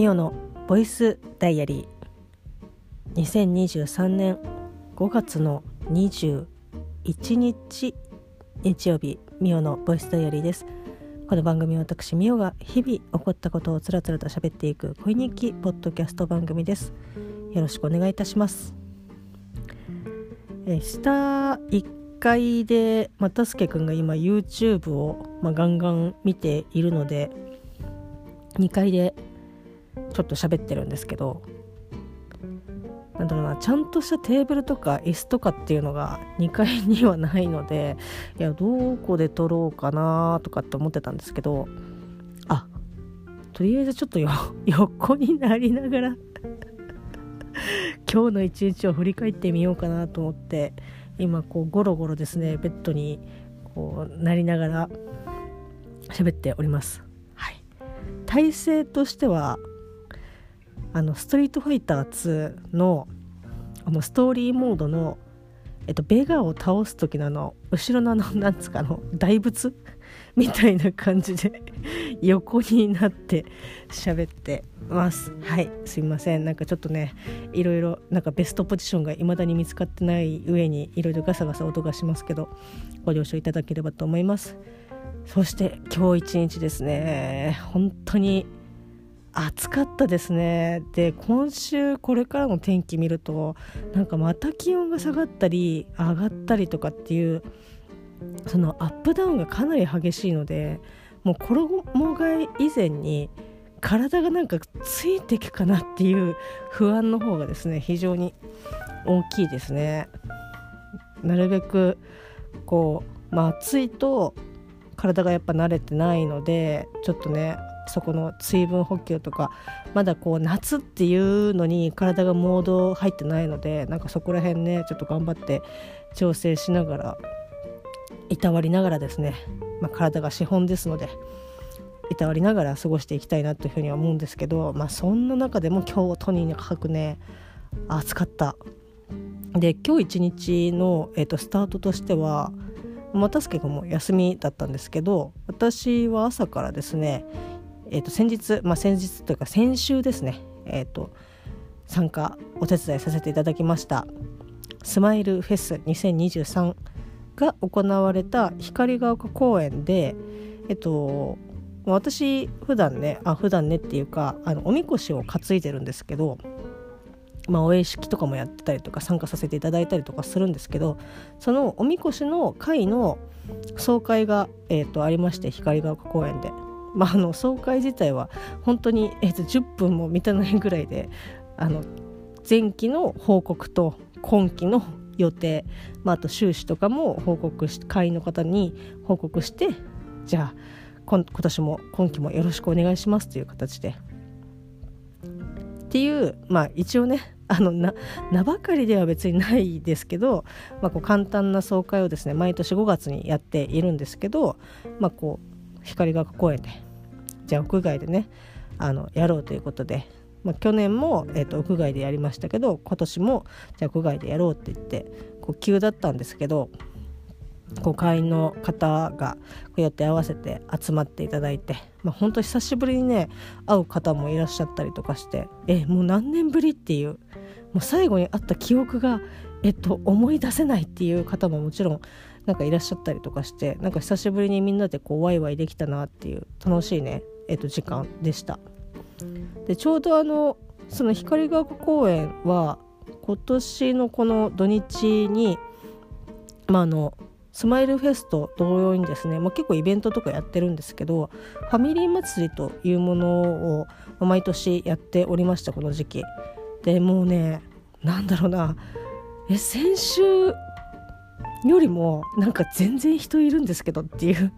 ミオのボイスダイアリー。2023年5月の21日日曜日ミオのボイスダイアリーです。この番組は私ミオが日々起こったことをつらつらと喋っていく恋日記ポッドキャスト番組です。よろしくお願いいたします。え下1階で、またすけくんが今 YouTube を、まあ、ガンガン見ているので2階でちょっと喋ってるんですけどなんだろうなちゃんとしたテーブルとか椅子とかっていうのが2階にはないのでいやどこで撮ろうかなとかって思ってたんですけどあとりあえずちょっと 横になりながら 今日の一日を振り返ってみようかなと思って今こうゴロゴロですねベッドにこうなりながら喋っております。はい、体勢としてはあのストリートファイター2のあのストーリーモードの、えっと、ベガを倒す時のあの後ろのあの なんつかの大仏？みたいな感じで 横になって喋ってます。はい。すいません。なんかちょっとねいろいろなんかベストポジションが未だに見つかってない上にいろいろガサガサ音がしますけどご了承いただければと思います。そして今日一日ですね。本当に暑かったですねで今週これからの天気見るとなんかまた気温が下がったり上がったりとかっていうそのアップダウンがかなり激しいのでもう衣替え以前に体がなんかついていくかなっていう不安の方がですね非常に大きいですね。なるべくこう、まあ、暑いと体がやっぱ慣れてないのでちょっとねそこの水分補給とかまだこう夏っていうのに体がモード入ってないのでなんかそこら辺ねちょっと頑張って調整しながらいたわりながらですね、まあ、体が資本ですのでいたわりながら過ごしていきたいなというふうには思うんですけど、まあ、そんな中でも今日とにかくね暑かった。で今日一日の、えーと、スタートとしては又助君も休みだったんですけど私は朝からですね、えーと、先日、まあ、先日というか先週ですね、えーと参加お手伝いさせていただきましたスマイルフェス2023が行われた光が丘公園でえっと私普段ねあ普段ねっていうかあのおみこしを担いでるんですけどまあ、お絵式とかもやってたりとか参加させていただいたりとかするんですけどそのおみこしの会の総会が、えーと、ありまして光が丘公園で、まあ、あの総会自体は本当に、えーと、10分も満たないぐらいであの前期の報告と今期の予定、まあ、あと収支とかも報告し会員の方に報告してじゃあ今年も今期もよろしくお願いしますという形で。っていうまあ一応ねあのな名ばかりでは別にないですけど、まあ、こう簡単な総会をですね毎年5月にやっているんですけど、まあ、こう光学公園でじゃあ屋外でねあのやろうということでまあ、去年も、えーと、屋外でやりましたけど今年もじゃあ屋外でやろうって言ってこう急だったんですけどこう会員の方がこうやって合わせて集まっていただいて、まあ、本当久しぶりにね会う方もいらっしゃったりとかしてえもう何年ぶりっていうもう最後に会った記憶が、えっと、思い出せないっていう方ももちろんなんかいらっしゃったりとかしてなんか久しぶりにみんなでこうワイワイできたなっていう楽しいね、えっと、時間でした。でちょうどあのその光が丘公園は今年のこの土日に、まあ、あのスマイルフェスと同様にですね、まあ、結構イベントとかやってるんですけどファミリー祭りというものを毎年やっておりましたこの時期でもうねなんだろうなえ先週よりもなんか全然人いるんですけどっていう。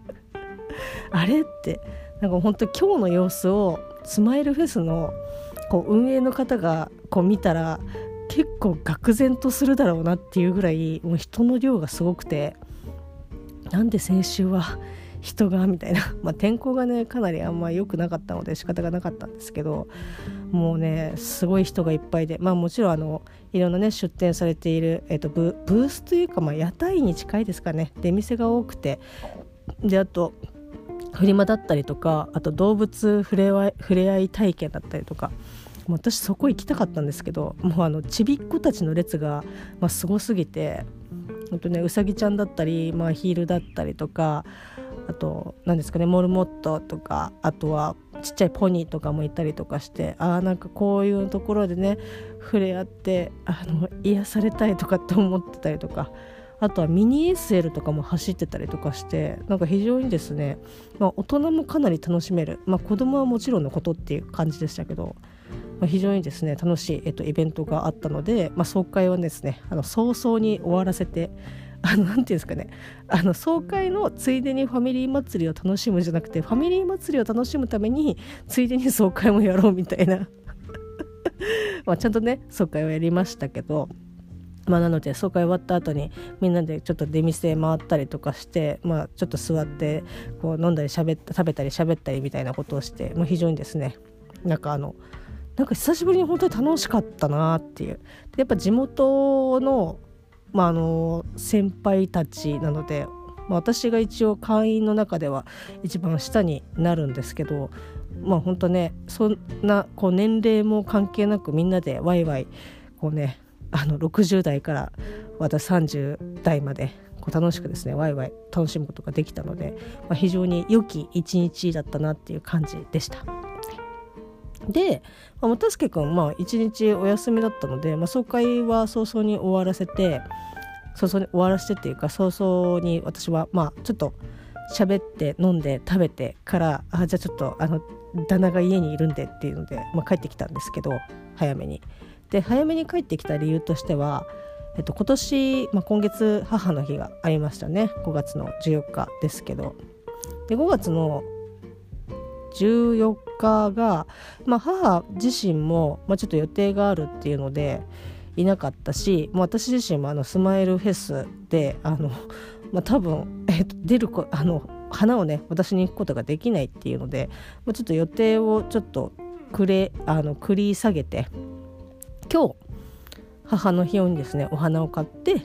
あれって。なんか本当今日の様子をスマイルフェスのこう運営の方がこう見たら結構愕然とするだろうなっていうぐらいもう人の量がすごくて。なんで先週は人がみたいな、まあ、天候がねかなりあんま良くなかったので仕方がなかったんですけどもうねすごい人がいっぱいでまあもちろんあのいろんなね出店されている、えーと、ブースというか、まあ、屋台に近いですかね。出店が多くて。であとフリマだったりとかあと動物触れ合い触れ合い体験だったりとか私そこ行きたかったんですけどもうあのちびっ子たちの列が、まあ、すごすぎて本当ねうさぎちゃんだったり、まあ、ヒールだったりとかあと何ですかねモルモットとかあとはちっちゃいポニーとかもいたりとかしてああなんかこういうところでね触れ合ってあの癒されたいとかって思ってたりとかあとはミニ SL とかも走ってたりとかしてなんか非常にですね、まあ、大人もかなり楽しめる、まあ、子供はもちろんのことっていう感じでしたけど、まあ、非常にですね楽しい、えっと、イベントがあったので、まあ、総会はですねあの早々に終わらせてあの、なんていうんですかね、あの、総会のついでにファミリー祭りを楽しむじゃなくて、ファミリー祭りを楽しむために、ついでに総会もやろうみたいな。まあ、ちゃんとね、総会をやりましたけど、まあ、なので総会終わった後にみんなでちょっと出店回ったりとかして、まあ、ちょっと座ってこう飲んだりしゃべった食べたり喋ったりみたいなことをしてもう非常にですねなんかあのなんか久しぶりに本当に楽しかったなっていうやっぱ地元のまあ、あの先輩たちなので、まあ、私が一応会員の中では一番下になるんですけどまあ本当ねそんなこう年齢も関係なくみんなでワイワイこうねあの60代から私30代まで楽しくですねワイワイ楽しむことができたので、まあ、非常に良き一日だったなっていう感じでした。で、まあ、もたすけくんまあ一日お休みだったので、まあ、総会は早々に終わらせて早々に終わらせてっていうか早々に私はまあちょっと喋って飲んで食べてからあじゃあちょっとあの旦那が家にいるんでっていうので、まあ、帰ってきたんですけど早めに。で早めに帰ってきた理由としては、えっと、今年、まあ、今月母の日がありましたね5月の14日ですけどで5月の14日が、まあ、母自身も、まあ、ちょっと予定があるっていうのでいなかったし、まあ、私自身もあのスマイルフェスであの、まあ、多分、えっと、出るこあの花をね私に行くことができないっていうので、まあ、ちょっと予定をちょっとくれあの繰り下げて今日母の日用にですねお花を買って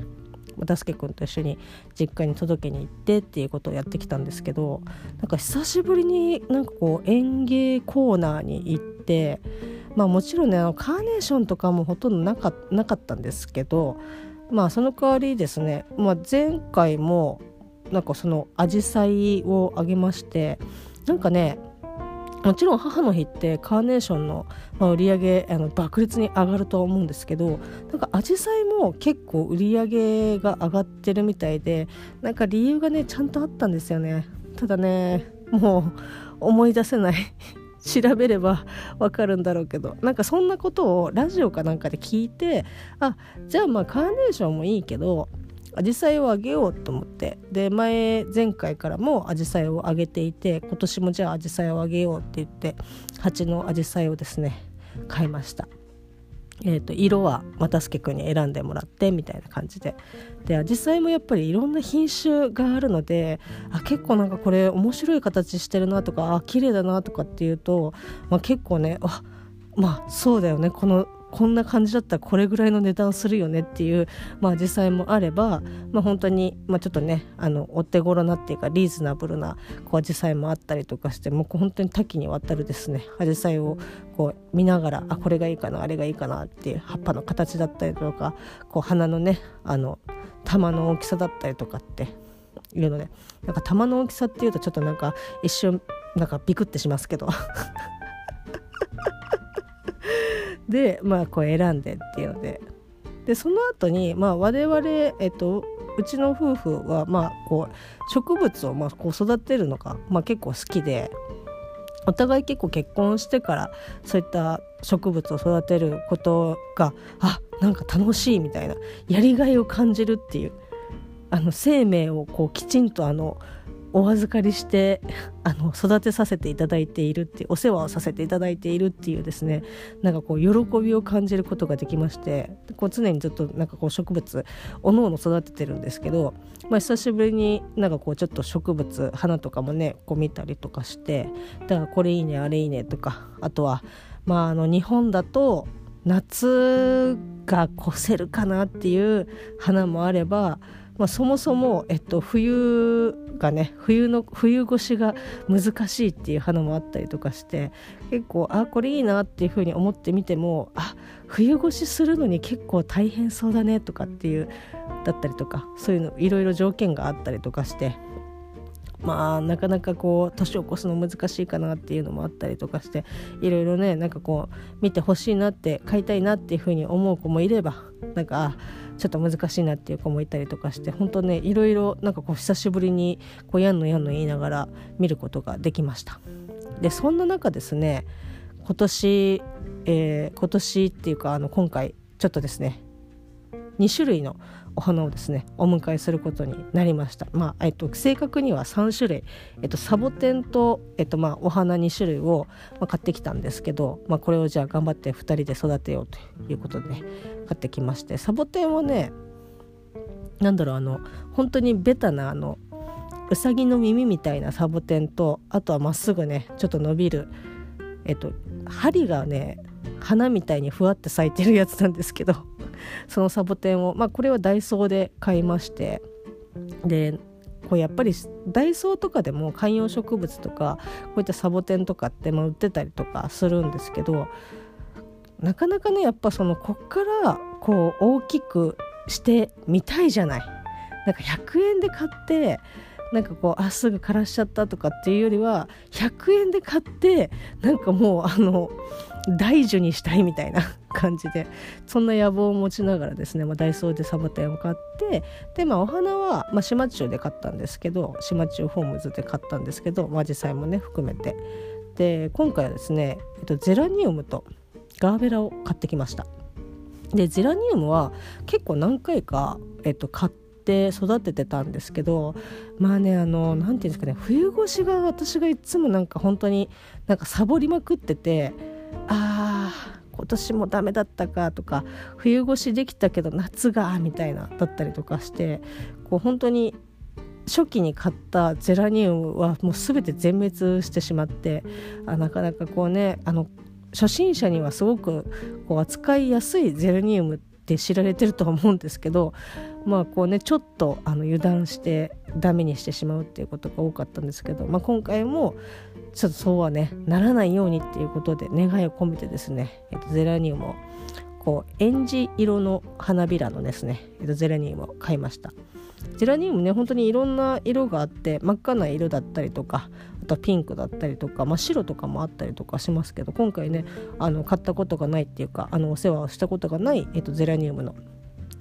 たすけくんと一緒に実家に届けに行ってっていうことをやってきたんですけどなんか久しぶりになんかこう園芸コーナーに行ってまあもちろんねあのカーネーションとかもほとんどなかなかったんですけどまあその代わりですね、まあ、前回もなんかそのアジサイをあげましてなんかねもちろん母の日ってカーネーションの、ま、売り上げあの爆裂に上がるとは思うんですけどなんかアジサイも結構売り上げが上がってるみたいでなんか理由がねちゃんとあったんですよね。ただねもう思い出せない。調べればわかるんだろうけど。なんかそんなことをラジオかなんかで聞いてあじゃあまあカーネーションもいいけどアジサイをあげようと思って。で前前回からもアジサイをあげていて今年もじゃあアジサイをあげようって言って鉢のアジサイをですね買いました。えーと、色は又助君に選んでもらってみたいな感じで。でアジサイもやっぱりいろんな品種があるのであ結構なんかこれ面白い形してるなとかあ綺麗だなとかっていうと、まあ、結構ねあまあそうだよね。このこんな感じだったらこれぐらいの値段するよねっていう、まあ、実際もあれば、まあ、本当に、まあ、ちょっとねあのお手頃なっていうかリーズナブルなこう紫陽花もあったりとかしてもう本当に多岐にわたるですね紫陽花をこう見ながらあこれがいいかなあれがいいかなっていう葉っぱの形だったりとかこう花のねあの玉の大きさだったりとかっていうのでなんか玉の大きさっていうとちょっとなんか一瞬なんかビクってしますけど。でまあこう選んでっていうので。でその後にまあ我々えっとうちの夫婦はまあこう植物をまあこう育てるのが、まあ、結構好きでお互い結構結婚してからそういった植物を育てることがあなんか楽しいみたいなやりがいを感じるっていうあの生命をこうきちんとあのお預かりして あの育てさせていただいているってお世話をさせていただいているっていうですねなんかこう喜びを感じることができましてこう常にずっとなんかこう植物おのおの育ててるんですけど、まあ、久しぶりになんかこうちょっと植物花とかもねこう見たりとかしてだからこれいいねあれいいねとかあとはまああの日本だと夏が越せるかなっていう花もあればまあ、そもそも、えっと、冬がね冬の冬越しが難しいっていう花もあったりとかして結構あこれいいなっていうふうに思ってみてもあ冬越しするのに結構大変そうだねとかっていうだったりとかそういうのいろいろ条件があったりとかしてまあなかなかこう年を越すの難しいかなっていうのもあったりとかしていろいろねなんかこう見てほしいなって買いたいなっていうふうに思う子もいればなんかちょっと難しいなっていう子もいたりとかして本当ねいろいろなんかこう久しぶりにこうやんのやんの言いながら見ることができました。でそんな中ですね今年、えー、今年っていうかあの今回ちょっとですね2種類のお花をですねお迎えすることになりました、まあえっと、正確には3種類、えっと、サボテンと、えっとまあ、お花2種類を、まあ、買ってきたんですけど、まあ、これをじゃあ頑張って2人で育てようということで、ね、買ってきまして。サボテンはねなんだろうあの本当にベタなあのうさぎの耳みたいなサボテンとあとはまっすぐねちょっと伸びるえっと針がね花みたいにふわって咲いてるやつなんですけど そのサボテンを、まあ、これはダイソーで買いましてでこうやっぱりダイソーとかでも観葉植物とかこういったサボテンとかってま売ってたりとかするんですけどなかなかねやっぱそのこっからこう大きくしてみたいじゃない。なんか100円で買ってなんかこうあすぐ枯らしちゃったとかっていうよりは100円で買ってなんかもうあの大樹にしたいみたいな感じでそんな野望を持ちながらですね、まあ、ダイソーでサボテンを買ってで、まあ、お花は、まあ、島中で買ったんですけど島中ホームズで買ったんですけど、まあ、実際もね含めて。で今回はですね、えっと、ゼラニウムとガーベラを買ってきました。でゼラニウムは結構何回か、えっと、買ってて育ててたんですけどまあねあの何て言うんですかね冬越しが私がいつもなんか本当になんかサボりまくっててあー今年もダメだったかとか冬越しできたけど夏がみたいなだったりとかしてこう本当に初期に買ったゼラニウムはもう全て全滅してしまってあなかなかこうねあの初心者にはすごくこう扱いやすいゼラニウムって知られてるとは思うんですけどまあこうねちょっとあの油断してダメにしてしまうっていうことが多かったんですけど、まあ、今回もちょっとそうはねならないようにっていうことで願いを込めてですね、えっと、ゼラニウムをこうエンジ色の花びらのですね、えっと、ゼラニウムを買いました。ゼラニウムね本当にいろんな色があって真っ赤な色だったりとかあとはピンクだったりとか、まあ、白とかもあったりとかしますけど今回ねあの買ったことがないっていうかあのお世話をしたことがない、えっと、ゼラニウムの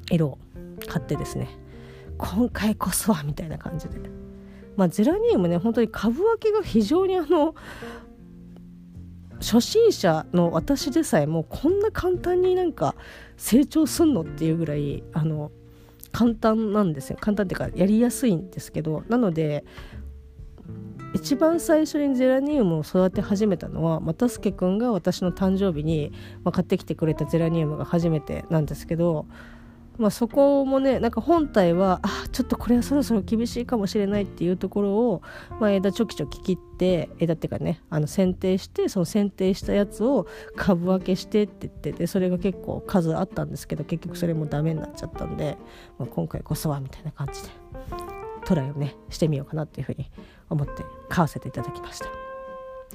色を買ってですね今回こそはみたいな感じで。まあゼラニウムね本当に株分けが非常にあの初心者の私でさえもうこんな簡単になんか成長すんのっていうぐらいあの簡単なんですよ。簡単っていうかやりやすいんですけどなので一番最初にゼラニウムを育て始めたのは又助君が私の誕生日に、まあ、買ってきてくれたゼラニウムが初めてなんですけどまあ、そこもねなんか本体はあちょっとこれはそろそろ厳しいかもしれないっていうところを、まあ、枝ちょきちょき切って枝っていうかねあの剪定してその剪定したやつを 株分けしてって言ってでそれが結構数あったんですけど結局それもダメになっちゃったんで、まあ、今回こそはみたいな感じでトライをねしてみようかなっていうふうに思って買わせていただきました。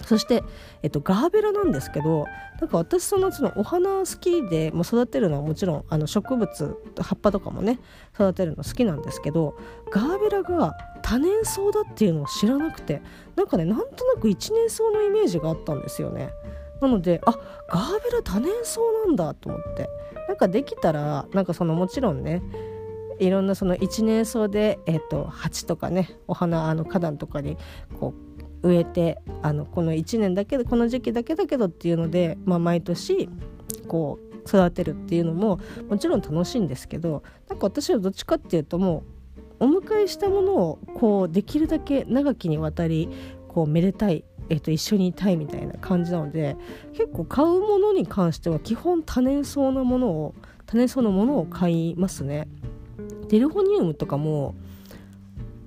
そして、えっと、ガーベラなんですけどなんか私そのそのお花好きでも育てるのはもちろんあの植物葉っぱとかもね育てるの好きなんですけどガーベラが多年草だっていうのを知らなくてなんかねなんとなく一年草のイメージがあったんですよね。なのであガーベラ多年草なんだと思ってなんかできたらなんかそのもちろんねいろんなその一年草で、えーと、鉢とかねお花あの花壇とかにこう植えてあのこの1年だけでこの時期だけだけどっていうので、まあ、毎年こう育てるっていうのももちろん楽しいんですけどなんか私はどっちかっていうともうお迎えしたものをこうできるだけ長きにわたりこうめでたい、えー、と一緒にいたいみたいな感じなので結構買うものに関しては基本多年草なものを多年草のものを買いますね。デルホニウムとかも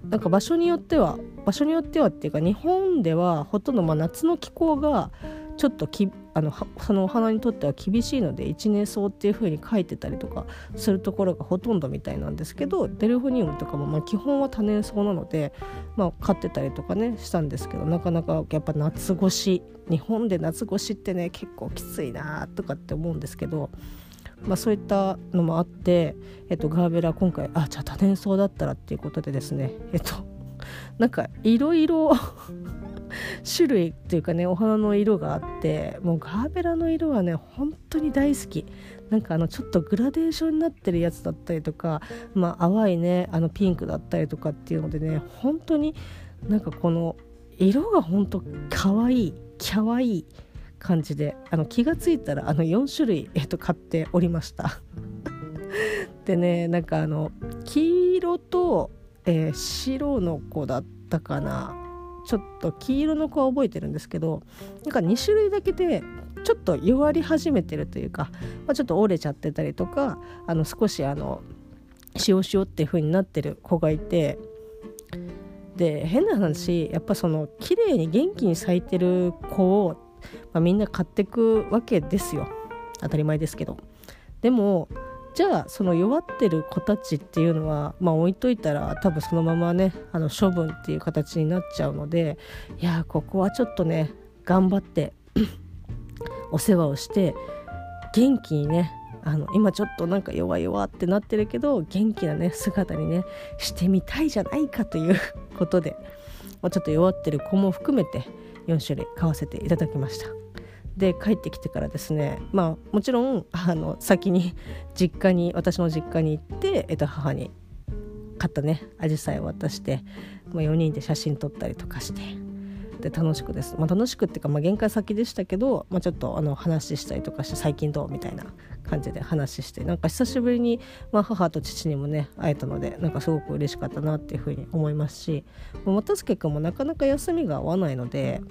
なんか場所によっては場所によってはっていうか日本ではほとんどま夏の気候がちょっときあのそのお花にとっては厳しいので一年草っていう風に書いてたりとかするところがほとんどみたいなんですけどデルフニウムとかもまあ基本は多年草なので、まあ、飼ってたりとかねしたんですけどなかなかやっぱ夏越し日本で夏越しってね結構きついなとかって思うんですけど。まあ、そういったのもあって、えっと、ガーベラ今回あじゃあ多年草だったらっていうことでですねえっと なんかいろいろ 種類っていうかねお花の色があってもうガーベラの色はね本当に大好き。なんかあのちょっとグラデーションになってるやつだったりとか、まあ、淡いねあのピンクだったりとかっていうのでね本当になんかこの色が本当かわいいきゃわいい感じであの気が付いたらあの4種類、えっと、買っておりました。でねなんかあの黄色と、えー、白の子だったかな。ちょっと黄色の子は覚えてるんですけどなんか2種類だけでちょっと弱り始めてるというか、まあ、ちょっと折れちゃってたりとかあの少しあの塩塩っていう風になってる子がいてで変な話やっぱその綺麗に元気に咲いてる子を、まあ、みんな買ってくわけですよ。当たり前ですけど。でもじゃあその弱ってる子たちっていうのは、まあ、置いといたら多分そのままねあの処分っていう形になっちゃうのでいやここはちょっとね頑張って お世話をして元気にねあの今ちょっとなんか弱々ってなってるけど元気なね姿にねしてみたいじゃないかということで、まあ、ちょっと弱ってる子も含めて4種類買わせていただきました。で帰ってきてからですねまあもちろんあの先に 実家に私の実家に行って、えっと、母に買ったねアジサイを渡して、まあ、4人で写真撮ったりとかしてで楽しくです、まあ、楽しくっていうか、まあ、限界先でしたけど、まあ、ちょっとあの話したりとかして最近どうみたいな感じで話してなんか久しぶりに、まあ、母と父にもね会えたのでなんかすごく嬉しかったなっていうふうに思いますし又助君もなかなか休みが合わないので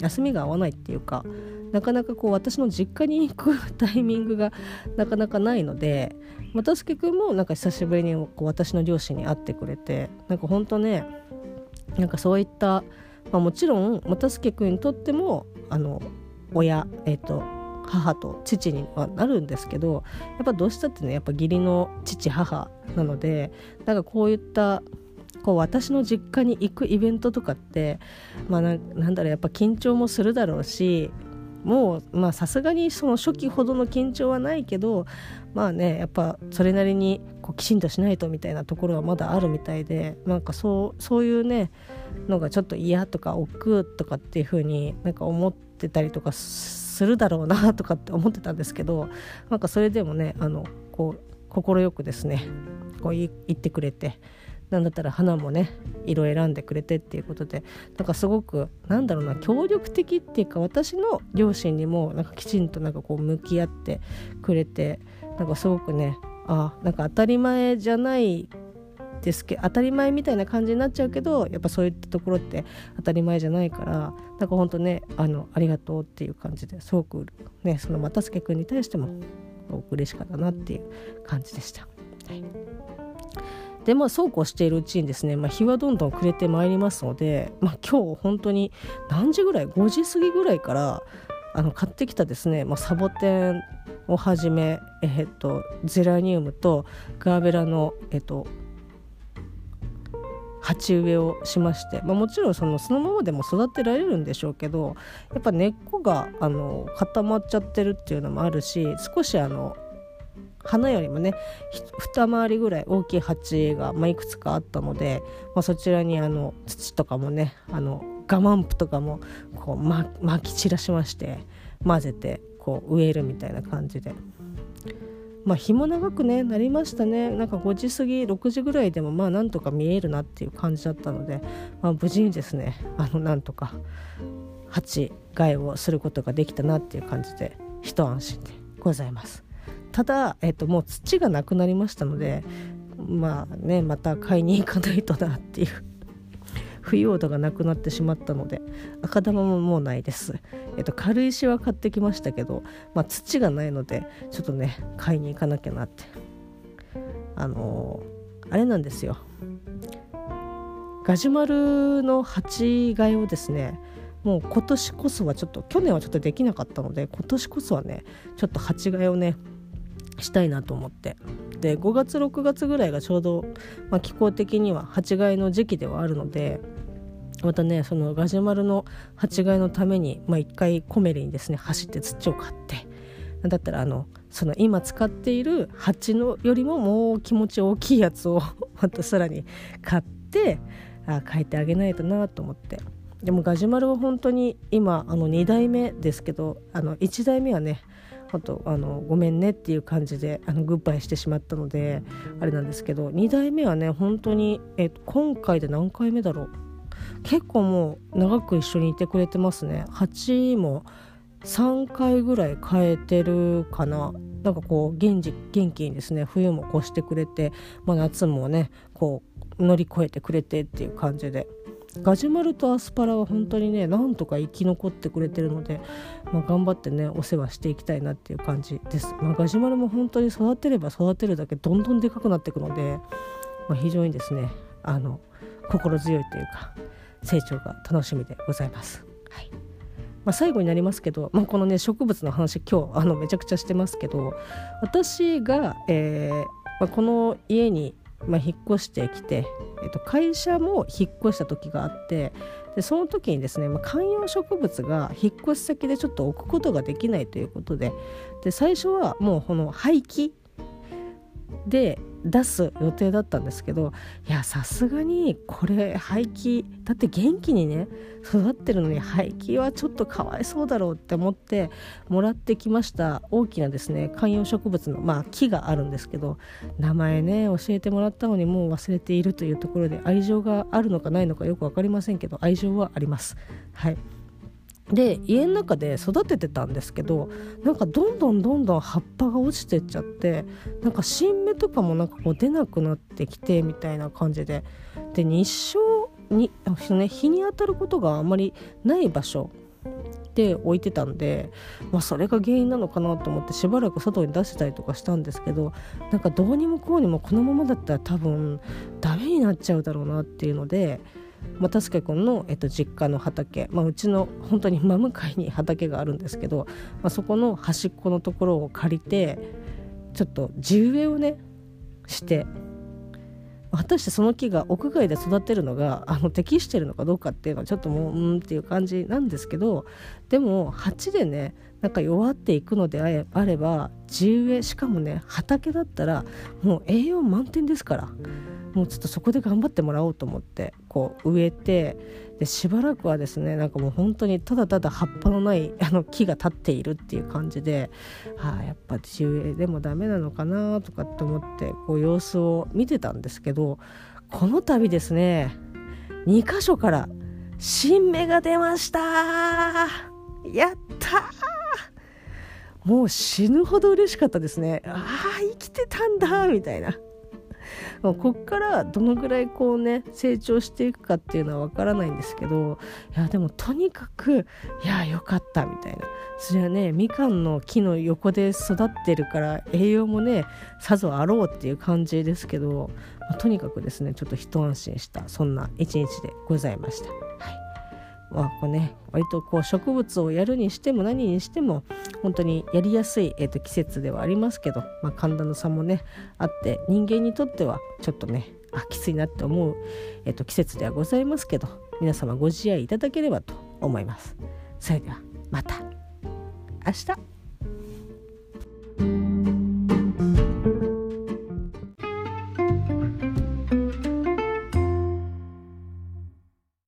休みが合わないっていうかなかなかこう私の実家に行くタイミングがなかなかないので又助君もなんか久しぶりにこう私の両親に会ってくれてなんかほんとねなんかそういった、まあ、もちろん又助君にとってもあの親え、ー、と母と父にはなるんですけどやっぱどうしたってねやっぱ義理の父母なのでなんかこういったこう私の実家に行くイベントとかってまあなんだろうやっぱ緊張もするだろうしもうまあさすがにその初期ほどの緊張はないけどまあねやっぱそれなりにこうきちんとしないとみたいなところはまだあるみたいでなんかそうそういうねのがちょっと嫌とか億劫とかっていう風になんか思ってたりとかするだろうなとかって思ってたんですけどなんかそれでもねあのこう快くですねこう言ってくれてなんだったら花もね色選んでくれてっていうことでなんかすごくなんだろうな協力的っていうか私の両親にもなんかきちんとなんかこう向き合ってくれてなんかすごくねあなんか当たり前じゃないですけ当たり前みたいな感じになっちゃうけどやっぱそういったところって当たり前じゃないからなんかほんとねあのありがとうっていう感じですごくねその又助君に対しても嬉しかったなっていう感じでした。はいでまあそうこうしているうちにですね、まあ、日はどんどん暮れてまいりますので、まあ、今日本当に何時ぐらい5時過ぎぐらいからあの買ってきたですね、まあ、サボテンをはじめ、え、っとゼラニウムとガーベラの、え、っと鉢植えをしまして、まあ、もちろんそのそのままでも育てられるんでしょうけどやっぱ根っこがあの固まっちゃってるっていうのもあるし少しあの花よりもね二回りぐらい大きい鉢が、まあ、いくつかあったので、まあ、そちらにあの土とかもねあのガマンプとかもこう、ま、巻き散らしまして混ぜてこう植えるみたいな感じで。まあ、日も長くねなりましたねなんか5時過ぎ6時ぐらいでもまあなんとか見えるなっていう感じだったので、まあ、無事にですねあのなんとか鉢替えをすることができたなっていう感じで一安心でございます。ただ、えっと、もう土がなくなりましたのでまあねまた買いに行かないとなっていう腐葉土がなくなってしまったので赤玉ももうないです、えっと、軽石は買ってきましたけど、まあ、土がないのでちょっとね買いに行かなきゃなって。あのー、あれなんですよ。ガジュマルの鉢替えをですねもう今年こそはちょっと去年はちょっとできなかったので今年こそはねちょっと鉢替えをねしたいなと思って。で5月6月ぐらいがちょうど、まあ、気候的には鉢替えの時期ではあるのでまたねそのガジュマルの鉢替えのために、まあ、回コメリにですね走って土を買ってだったらあのその今使っている鉢のよりももう気持ち大きいやつを またさらに買ってあ変えてあげないとなと思って。でもガジュマルは本当に今あの2代目ですけどあの1代目はねあとあのごめんねっていう感じであのグッバイしてしまったのであれなんですけど2代目はね本当にえ今回で何回目だろう。結構もう長く一緒にいてくれてますね。8も3回ぐらい変えてるかな。なんかこう元気元気にですね冬も越してくれて、まあ、夏もねこう乗り越えてくれてっていう感じで。ガジュマルとアスパラは本当にねなんとか生き残ってくれてるので、まあ、頑張ってねお世話していきたいなっていう感じです、まあ、ガジュマルも本当に育てれば育てるだけどんどんでかくなっていくので、まあ、非常にですねあの心強いというか成長が楽しみでございます。はいまあ、最後になりますけど、まあ、このね植物の話今日あのめちゃくちゃしてますけど私が、えーまあ、この家にまあ、引っ越してきて、えっと、会社も引っ越した時があってでその時にですね、まあ、観葉植物が引っ越し先でちょっと置くことができないということでで最初はもうこの廃棄で出す予定だったんですけどいやさすがにこれ廃棄だって元気にね育ってるのに廃棄はちょっとかわいそうだろうって思ってもらってきました大きなですね観葉植物の、まあ、木があるんですけど名前ね教えてもらったのにもう忘れているというところで愛情があるのかないのかよく分かりませんけど愛情はあります。はいで家の中で育ててたんですけどなんかどんどんどんどん葉っぱが落ちてっちゃってなんか新芽とかもなんかこう出なくなってきてみたいな感じでで日照に、ね、日に当たることがあんまりない場所で置いてたんで、まあ、それが原因なのかなと思ってしばらく外に出してたりとかしたんですけどなんかどうにもこうにもこのままだったら多分ダメになっちゃうだろうなっていうので。まあ、助君の、えっと、実家の畑、まあ、うちの本当に 真向かいに畑があるんですけど、まあ、そこの端っこのところを借りてちょっと地植えをねして果たしてその木が屋外で育てるのがあの適してるのかどうかっていうのはちょっともううんっていう感じなんですけどでも鉢でねなんか弱っていくのであれば地植えしかもね畑だったらもう栄養満点ですから。もうちょっとそこで頑張ってもらおうと思ってこう植えてでしばらくはですねなんかもう本当にただただ葉っぱのない あの木が立っているっていう感じで、はあ、やっぱ地植えでもダメなのかなとかって思ってこう様子を見てたんですけどこの度ですね2箇所から新芽が出ました。やったもう死ぬほど嬉しかったですね。ああ生きてたんだみたいな。こっからどのぐらいこうね成長していくかっていうのはわからないんですけどいやでもとにかくいやよかったみたいなそれはねみかんの木の横で育ってるから栄養もねさぞあろうっていう感じですけど、まあ、とにかくですねちょっと一安心したそんな一日でございました。はいまあこうね、割とこう植物をやるにしても何にしても本当にやりやすい、えー、と季節ではありますけど、まあ、寒暖の差もねあって人間にとってはちょっとねあきついなって思う、えー、と季節ではございますけど皆様ご自愛いただければと思います。それではまた明日